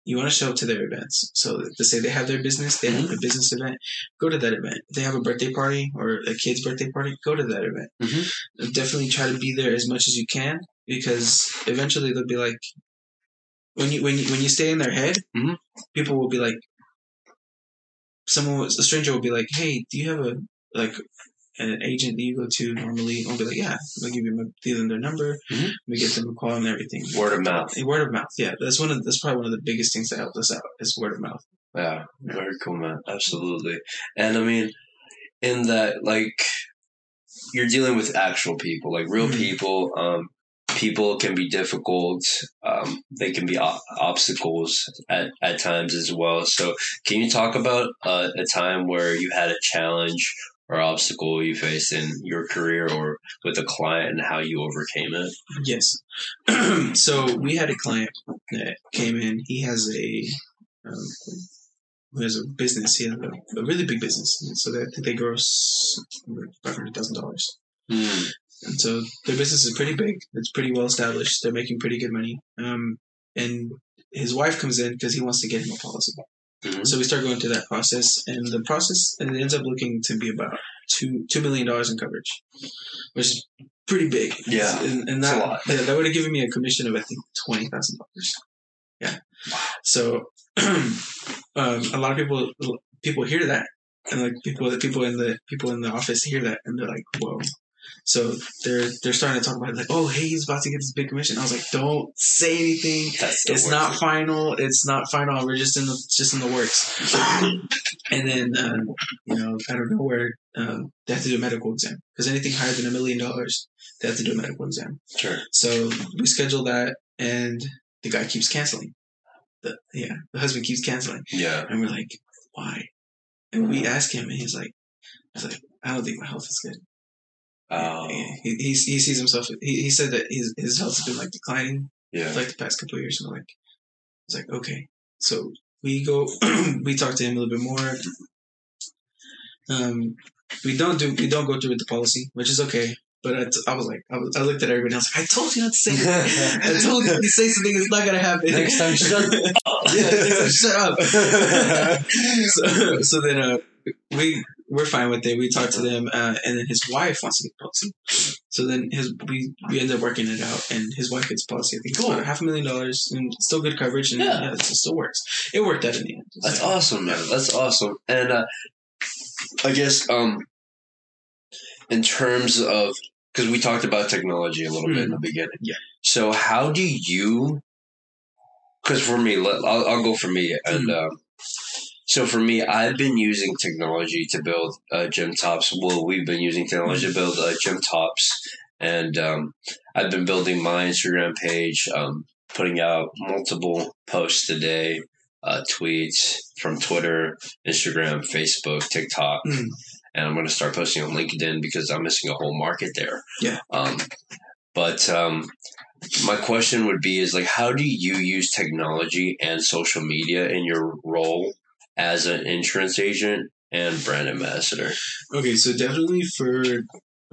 you want to show up to their events. So to say they have their business, they have a business event, go to that event. If they have a birthday party or a kid's birthday party, go to that event. Mhm. Definitely try to be there as much as you can because eventually they'll be like when you when you when you stay in their head, Mhm. people will be like someone a stranger will be like, "Hey, do you have a like an agent that you go to normally?" I'll be like, "Yeah." I'll give you my, give them their number. Mhm. We get them a call and everything. Word of mouth. Word of mouth. Yeah, that's one of that's probably one of the biggest things that helps us out is word of mouth. Yeah, very cool, man. Absolutely. And I mean, in that, like, you're dealing with actual people, like real Mhm. people. Um, people can be difficult. Um, they can be o- obstacles at, at times as well. So, can you talk about uh, a time where you had a challenge or obstacle you faced in your career or with a client and how you overcame it? Yes. so we had a client that came in. He has a um, who has a business. He has a, a really big business. So they, they gross five hundred thousand dollars. Hmm. And so their business is pretty big. It's pretty well established. They're making pretty good money. Um, and his wife comes in because he wants to get him a policy. Mhm. So we start going through that process, and the process and it ends up looking to be about two two million dollars in coverage, which is pretty big. Yeah, and, and that yeah, that would have given me a commission of I think twenty thousand dollars. Yeah. So um, a lot of people people hear that, and like people people in the people in the office hear that, and they're like, "Whoa." So they're they're starting to talk about it like, oh, hey, he's about to get this big commission. I was like, don't say anything it's not final. It's not final. We're just in the just in the works. and then uh, you know, out of nowhere, um, they have to do a medical exam because anything higher than a million dollars, they have to do a medical exam. Sure. So we schedule that, and the guy keeps canceling. The yeah, the husband keeps canceling, Yeah. and we're like, why? And we ask him, and he's like, he's like, I don't think my health is good. Oh, He, he, he sees himself. He, he said that his his health has been like declining yeah. like the past couple of years. And like, it's like okay. So we go, we talk to him a little bit more. Um, we don't do we don't go through with the policy, which is okay. But I, t- I was like, I, was, I looked at everybody. I was like, I told you not to say that. I told you to say something. It's not gonna happen. Next time, shut up. yeah, time, shut up. so, so then uh, we we're fine with it. We talk to them, uh, and then his wife wants to get policy. So then his we we end up working it out, and his wife gets policy. I think it's Cool. half a million dollars, and still good coverage, and Yeah. yeah, it still works. It worked out in the end. That's So, awesome, man. That's awesome. And uh, I guess um, in terms of because we talked about technology a little bit in the beginning. Yeah. So how do you? Because for me, I'll, I'll go for me, and um, so for me, I've been using technology to build uh, gym tops. Well, we've been using technology to build uh, gym tops, and um, I've been building my Instagram page, um, putting out multiple posts a day, uh, tweets from Twitter, Instagram, Facebook, TikTok, Mm. and I'm going to start posting on LinkedIn because I'm missing a whole market there. Yeah. Um, but um, my question would be: is like, how do you use technology and social media in your role as an insurance agent and brand ambassador? Okay, so definitely for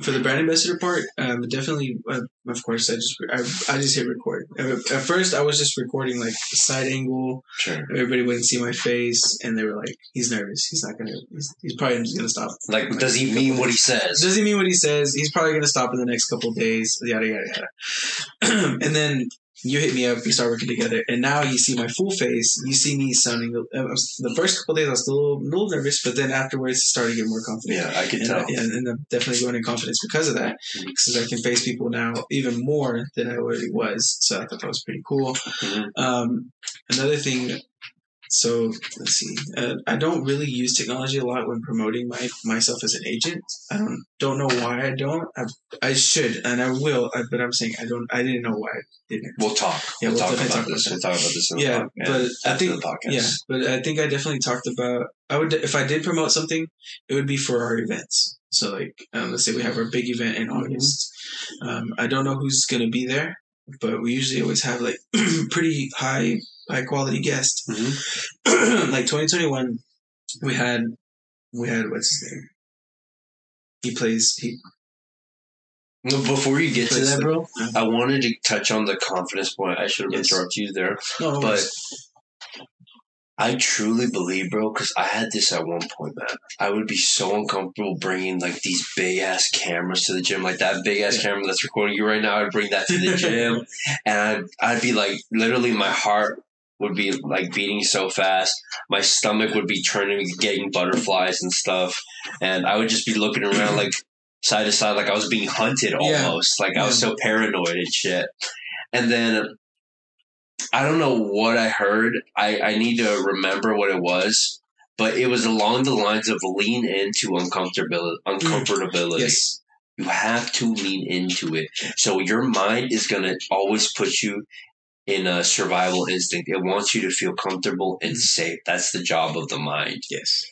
for the brand ambassador part, um, definitely, uh, of course, I just I, I just hit record. At first, I was just recording like the side angle. Sure. Everybody wouldn't see my face, and they were like, "He's nervous. He's not gonna. He's, he's probably just gonna stop." Like, does he mean what he says? Does he mean what he says? He's probably gonna stop in the next couple of days. Yada yada yada. and then You hit me up. We start working together, and now you see my full face. You see me sounding. Was, the first couple days, I was a little, a little nervous, but then afterwards, I started getting more confident. Yeah, I can and, tell. I- and, and I'm definitely going in confidence because of that, because I can face people now even more than I already was. So I thought that was pretty cool. Mhm. Um, another thing. So let's see. Uh, I don't really use technology a lot when promoting my myself as an agent. I don't don't know why I don't. I, I should and I will. I, but I'm saying I don't. I didn't know why I didn't. We'll talk. Yeah, we'll, we'll talk about definitely talk this. We'll talk about this in Yeah, podcast. but I think yeah, but I think I definitely talked about. I would if I did promote something, it would be for our events. So like, um, let's say we have our big event in August. Um, I don't know who's gonna be there, but we usually always have like pretty high high quality guests. Mhm. like 2021, we had we had what's his name? He plays he Before you get to that, the- bro, I wanted to touch on the confidence point. I should have Yes. interrupted you there. no, But. I truly believe, bro, because I had this at one point, man. I would be so uncomfortable bringing like these big ass cameras to the gym, like that big ass Yeah. camera that's recording you right now. I'd bring that to the gym, and I'd, I'd be like, literally, my heart would be like beating so fast. My stomach would be turning, getting butterflies and stuff, and I would just be looking around like side to side, like I was being hunted Yeah. almost. Like I was so paranoid and shit. And then I don't know what I heard. I, I need to remember what it was, but it was along the lines of lean into uncomfortability. Mm. Uncomfortability. yes, You have to lean into it. So your mind is gonna always put you in a survival instinct. It wants you to feel comfortable and safe. That's the job of the mind. yes,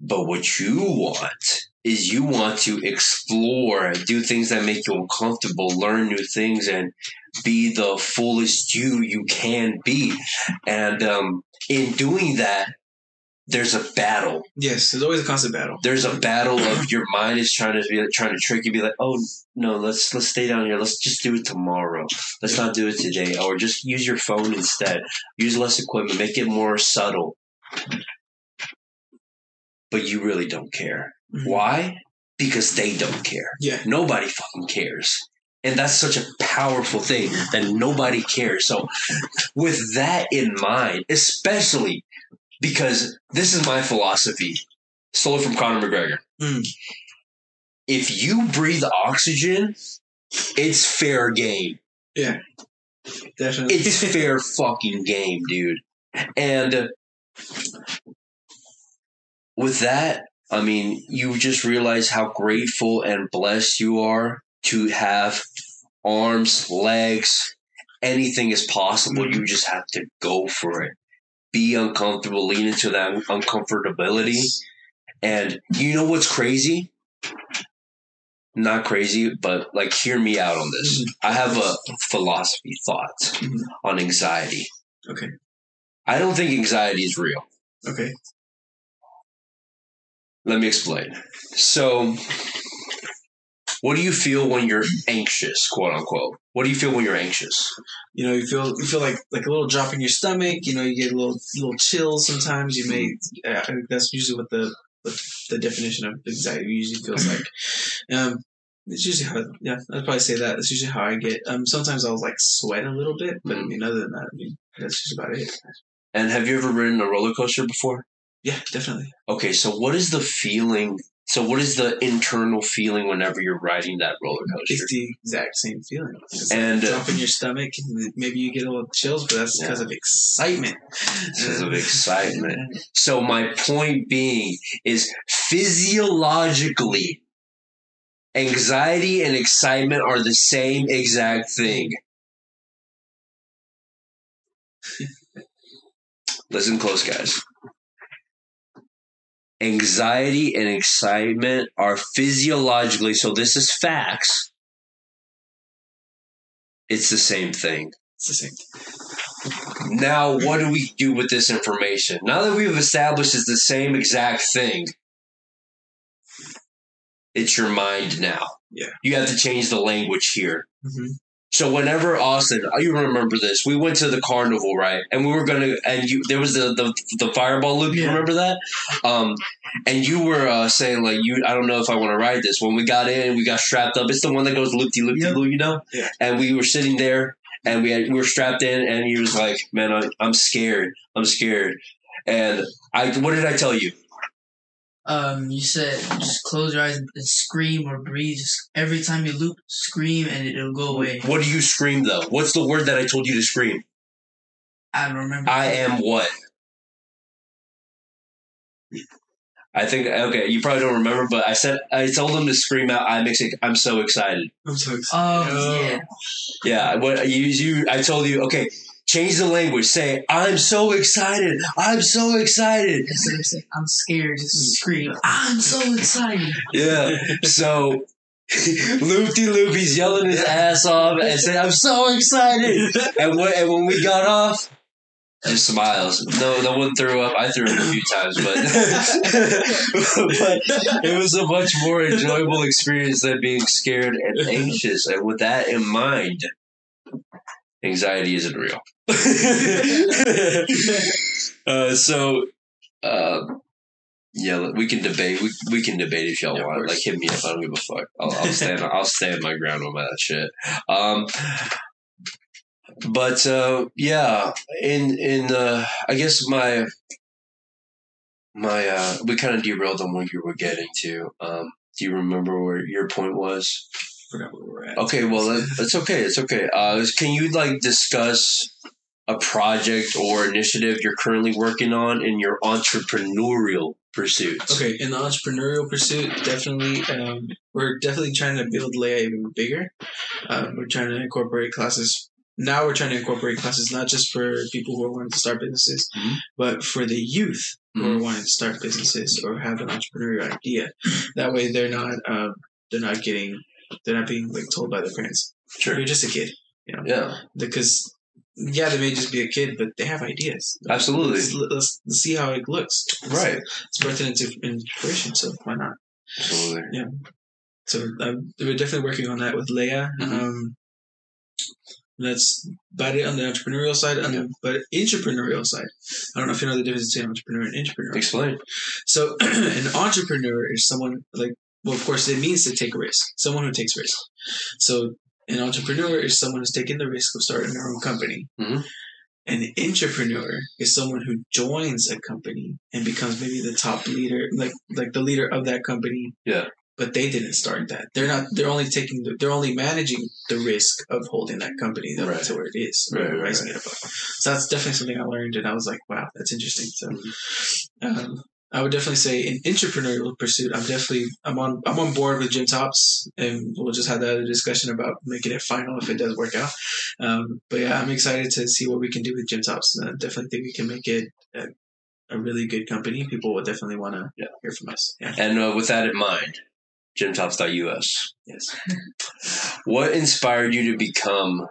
But what you want is you want to explore, do things that make you uncomfortable, learn new things, and be the fullest you you can be. And um, in doing that, there's a battle. yes. There's always a constant battle. There's a battle of your mind is trying to be trying to trick you, be like, oh no, let's let's stay down here. Let's just do it tomorrow. Let's not do it today, or just use your phone instead. Use less equipment. Make it more subtle. But you really don't care. Mhm. Why? Because they don't care. Yeah, Nobody fucking cares. And that's such a powerful thing that nobody cares. So, with that in mind, especially because this is my philosophy, stole it from Conor McGregor. Mm. If you breathe oxygen, it's fair game. Yeah. Definitely. It's fair fucking game, dude. And with that, I mean, you just realize how grateful and blessed you are to have arms, legs, anything is possible. You just have to go for it. Be uncomfortable, lean into that uncomfortability. And you know what's crazy? Not crazy, but like, hear me out on this. I have a philosophy thought Mhm. on anxiety. Okay. I don't think anxiety is real. Okay. Let me explain. So, what do you feel when you're anxious, quote unquote? What do you feel when you're anxious? You know, you feel you feel like like a little drop in your stomach. You know, you get a little little chills sometimes. You may that's usually what the what the definition of anxiety usually feels like. Um, it's usually how yeah I'd probably say that. That's usually how I get. Um, sometimes I'll like sweat a little bit, but I mean other than that, I mean that's just about it. And have you ever ridden a roller coaster before? Yeah, definitely. Okay, so what is the feeling? So, what is the internal feeling whenever you're riding that roller coaster? It's the exact same feeling. It's And, like uh, drop in your stomach, and maybe you get a little chills, but that's Yeah. because of excitement. Because of excitement. So, my point being is physiologically, anxiety and excitement are the same exact thing. Listen close, guys. Anxiety and excitement are physiologically, so this is facts. It's the same thing. It's the same. Now, what do we do with this information? Now that we've established it's the same exact thing, it's your mind now. Yeah. You have to change the language here. hmm So whenever Austin, you remember this, we went to the carnival, right? And we were gonna, and you, there was the the, the fireball loop. You Yeah. remember that? Um, and you were uh, saying like, you, I don't know if I want to ride this. When we got in, we got strapped up. It's the one that goes loopty loopty Yep. loo, you know. Yeah. And we were sitting there, and we had we were strapped in, and he was like, "Man, I, I'm scared. I'm scared." And I, what did I tell you? Um, you said just close your eyes and scream or breathe. Just every time you loop, scream and it'll go away. What do you scream though? What's the word that I told you to scream? I don't remember. I am what? I think okay, you probably don't remember, but I said I told them to scream out. I'm ex- I'm so excited. I'm so excited. Oh yeah. Yeah, what you you I told you okay. Change the language. Say I'm so excited. I'm so excited. Instead of saying I'm scared, just scream. I'm so excited. Yeah. So Loopy Loopy's yelling his ass off and saying I'm so excited. And when and when we got off. Just smiles. No, no one threw up. I threw up a few times, but but it was a much more enjoyable experience than being scared and anxious. And with that in mind, anxiety isn't real. uh, so, uh, yeah, we can debate. We, we can debate if y'all Yeah, want. Like, hit me up. I don't give a fuck. I'll, I'll stand. I'll stand my ground on that shit. Um, but uh, yeah, in in uh, I guess my my uh, we kind of derailed on what you were getting to. Um, do you remember where your point was? Forgot where we're at. Okay, well it's okay. It's okay. Uh, can you like discuss a project or initiative you're currently working on in your entrepreneurial pursuits? Okay, in the entrepreneurial pursuit, definitely, um, we're definitely trying to build Leia even bigger. Um, we're trying to incorporate classes. Now we're trying to incorporate classes not just for people who are wanting to start businesses, Mhm. but for the youth who Mhm. are wanting to start businesses or have an entrepreneurial idea. That way, they're not um, they're not getting they're not being like told by their parents. Sure. You're just a kid you Yeah, because yeah, they may just be a kid, but they have ideas. absolutely. Let's, let's, let's see how it looks. Let's- Right. Let's birth it into into fruition. So why not? Absolutely. Yeah. So um, we're definitely working on that with Leia. Mhm. Um, that's about it on the entrepreneurial side. On the, but intrapreneurial side, I don't know if you know the difference between entrepreneur and intrapreneur. Explain. So an entrepreneur is someone like, well, of course, it means to take a risk. Someone who takes risk. So an entrepreneur is someone who's taking the risk of starting their own company. Mhm. An intrapreneur is someone who joins a company and becomes maybe the top leader, like like the leader of that company. Yeah. But they didn't start that. They're not. They're only taking. The, they're only managing the risk of holding that company up Right. to where it is, Right, right, rising it above. So that's definitely something I learned, and I was like, wow, that's interesting. So, um, I would definitely say in entrepreneurial pursuit, I'm definitely I'm on I'm on board with Gym Tops, and we'll just have that other discussion about making it final if it does work out. Um, but yeah, I'm excited to see what we can do with Gym Tops. Uh, definitely think we can make it a, a really good company. People will definitely want to Yeah. hear from us. Yeah. And uh, with that in mind, GymTops.us. Yes. What inspired you to become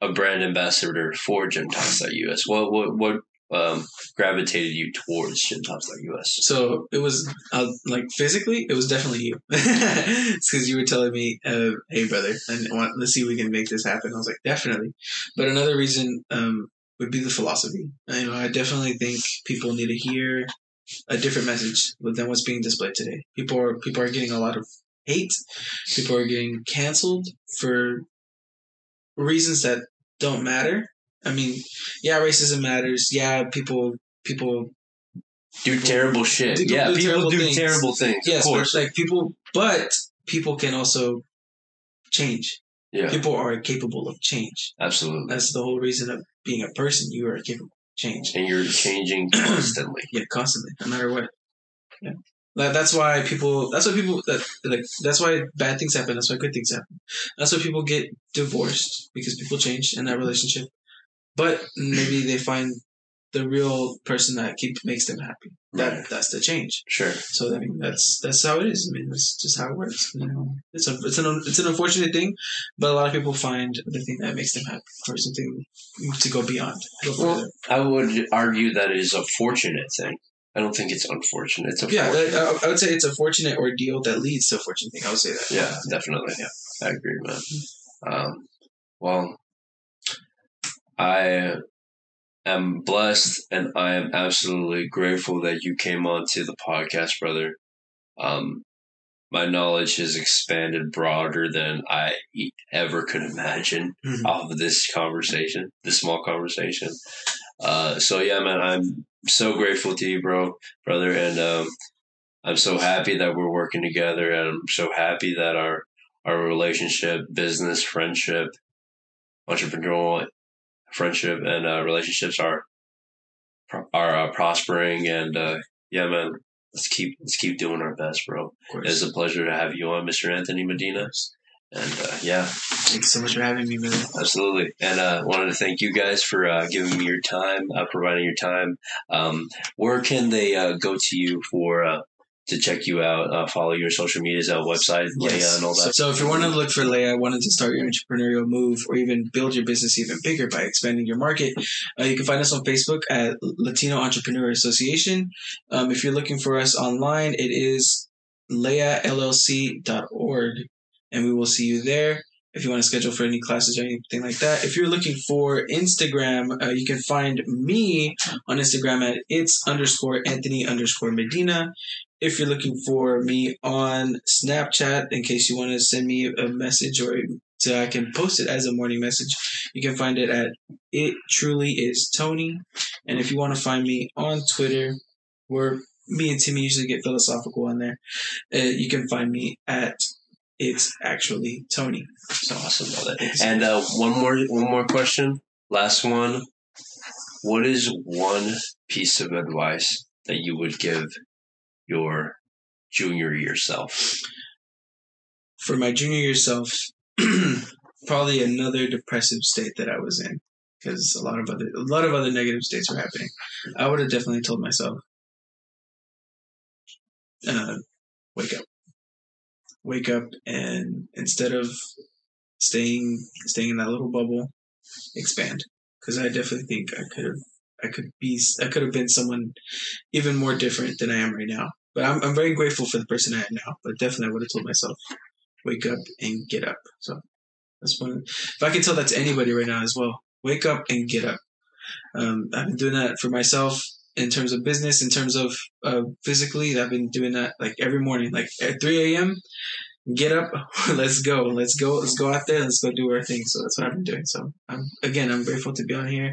a brand ambassador for GymTops.us? What what what um, gravitated you towards GymTops.us? So it was uh, like physically, it was definitely you. because you were telling me, uh, "Hey, brother, and let's see if we can make this happen." I was like, "Definitely." But another reason um, would be the philosophy. You know, I definitely think people need to hear a different message than what's being displayed today. People are people are getting a lot of hate. People are getting canceled for reasons that don't matter. I mean, yeah, racism matters. Yeah, people people Do terrible shit. Do- yeah, do people terrible do things. terrible things. Yes, of but course. like people, but people can also change. yeah, People are capable of change. absolutely. That's the whole reason of being a person. You are capable of change. And you're changing constantly. Yeah, constantly, no matter what. Yeah, that, that's why people. That's why people. That like. That's why bad things happen. That's why good things happen. That's why people get divorced because people change in that relationship. But maybe they find the real person that keep makes them happy. That Right. that's the change. Sure. So I mean, that's that's how it is. I mean, that's just how it works. You know, it's a it's an it's an unfortunate thing, but a lot of people find the thing that makes them happy or something to go beyond. Go Well. I would argue that it is a fortunate thing. I don't think it's unfortunate. It's a yeah, that, I I would say it's a fortunate ordeal that leads to a fortunate thing. I would say that. Yeah, definitely. Yeah. I agree, man. Um, well, I am blessed and I am absolutely grateful that you came on to the podcast, brother. Um, my knowledge has expanded broader than I ever could imagine Mhm. off of this conversation, this small conversation. Uh, so yeah, man, I'm so grateful to you, bro, brother, and um, I'm so happy that we're working together, and I'm so happy that our our relationship, business, friendship, entrepreneurial friendship, and uh, relationships are are uh, prospering, and uh, yeah, man, let's keep let's keep doing our best, bro. It's a pleasure to have you on, Mr. Anthony Medina. And uh, yeah, Thanks so much for having me, brother. absolutely. And uh, wanted to thank you guys for uh, giving me your time, uh, providing your time. Um, where can they uh, go to you for uh, to check you out, uh, follow your social medias, uh, website, Leia, and all So, that? so if you want to look for Leia, wanting to start your entrepreneurial move or even build your business even bigger by expanding your market, uh, you can find us on Facebook at Latino Entrepreneur Association. Um, if you're looking for us online, it is leiallc.org, and we will see you there. If you want to schedule for any classes or anything like that. If you're looking for Instagram, uh, you can find me on Instagram at it's underscore Anthony underscore Medina if you're looking for me on Snapchat, in case you want to send me a message or so I can post it as a morning message, you can find it at it truly is Tony. And if you want to find me on Twitter, where me and Timmy usually get philosophical on there, uh, you can find me at it's actually Tony. So Awesome. And uh, one more one more question, last one. What is one piece of advice that you would give your junior year self? for my junior year self, probably another depressive state that I was in because a lot of other a lot of other negative states were happening. I would have definitely told myself, uh, wake up, wake up, and instead of staying staying in that little bubble, expand. Because I definitely think I could have. I could be. I could have been someone even more different than I am right now. But I'm, I'm very grateful for the person I am now. But definitely, I would have told myself, wake up and get up. So that's one. If I can tell that to anybody right now as well, wake up and get up. Um, I've been doing that for myself in terms of business, in terms of uh, physically. I've been doing that like every morning, like at 3 a.m. Get up, let's go, let's go, let's go out there, let's go do our thing. So that's what I've been doing. So I'm, again, I'm grateful to be on here.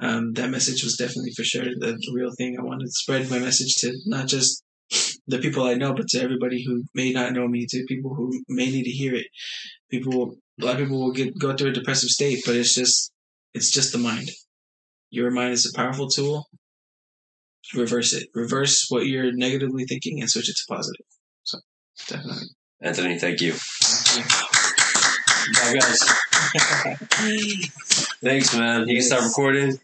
Um, that message was definitely for sure the real thing. I wanted to spread my message to not just the people I know, but to everybody who may not know me, to people who may need to hear it. People, a lot of people will get go through a depressive state, but it's just, it's just the mind. Your mind is a powerful tool. Reverse it. Reverse what you're negatively thinking and switch it to positive. So, definitely. Anthony, thank you. Bye, guys. Thanks, man. You can start recording.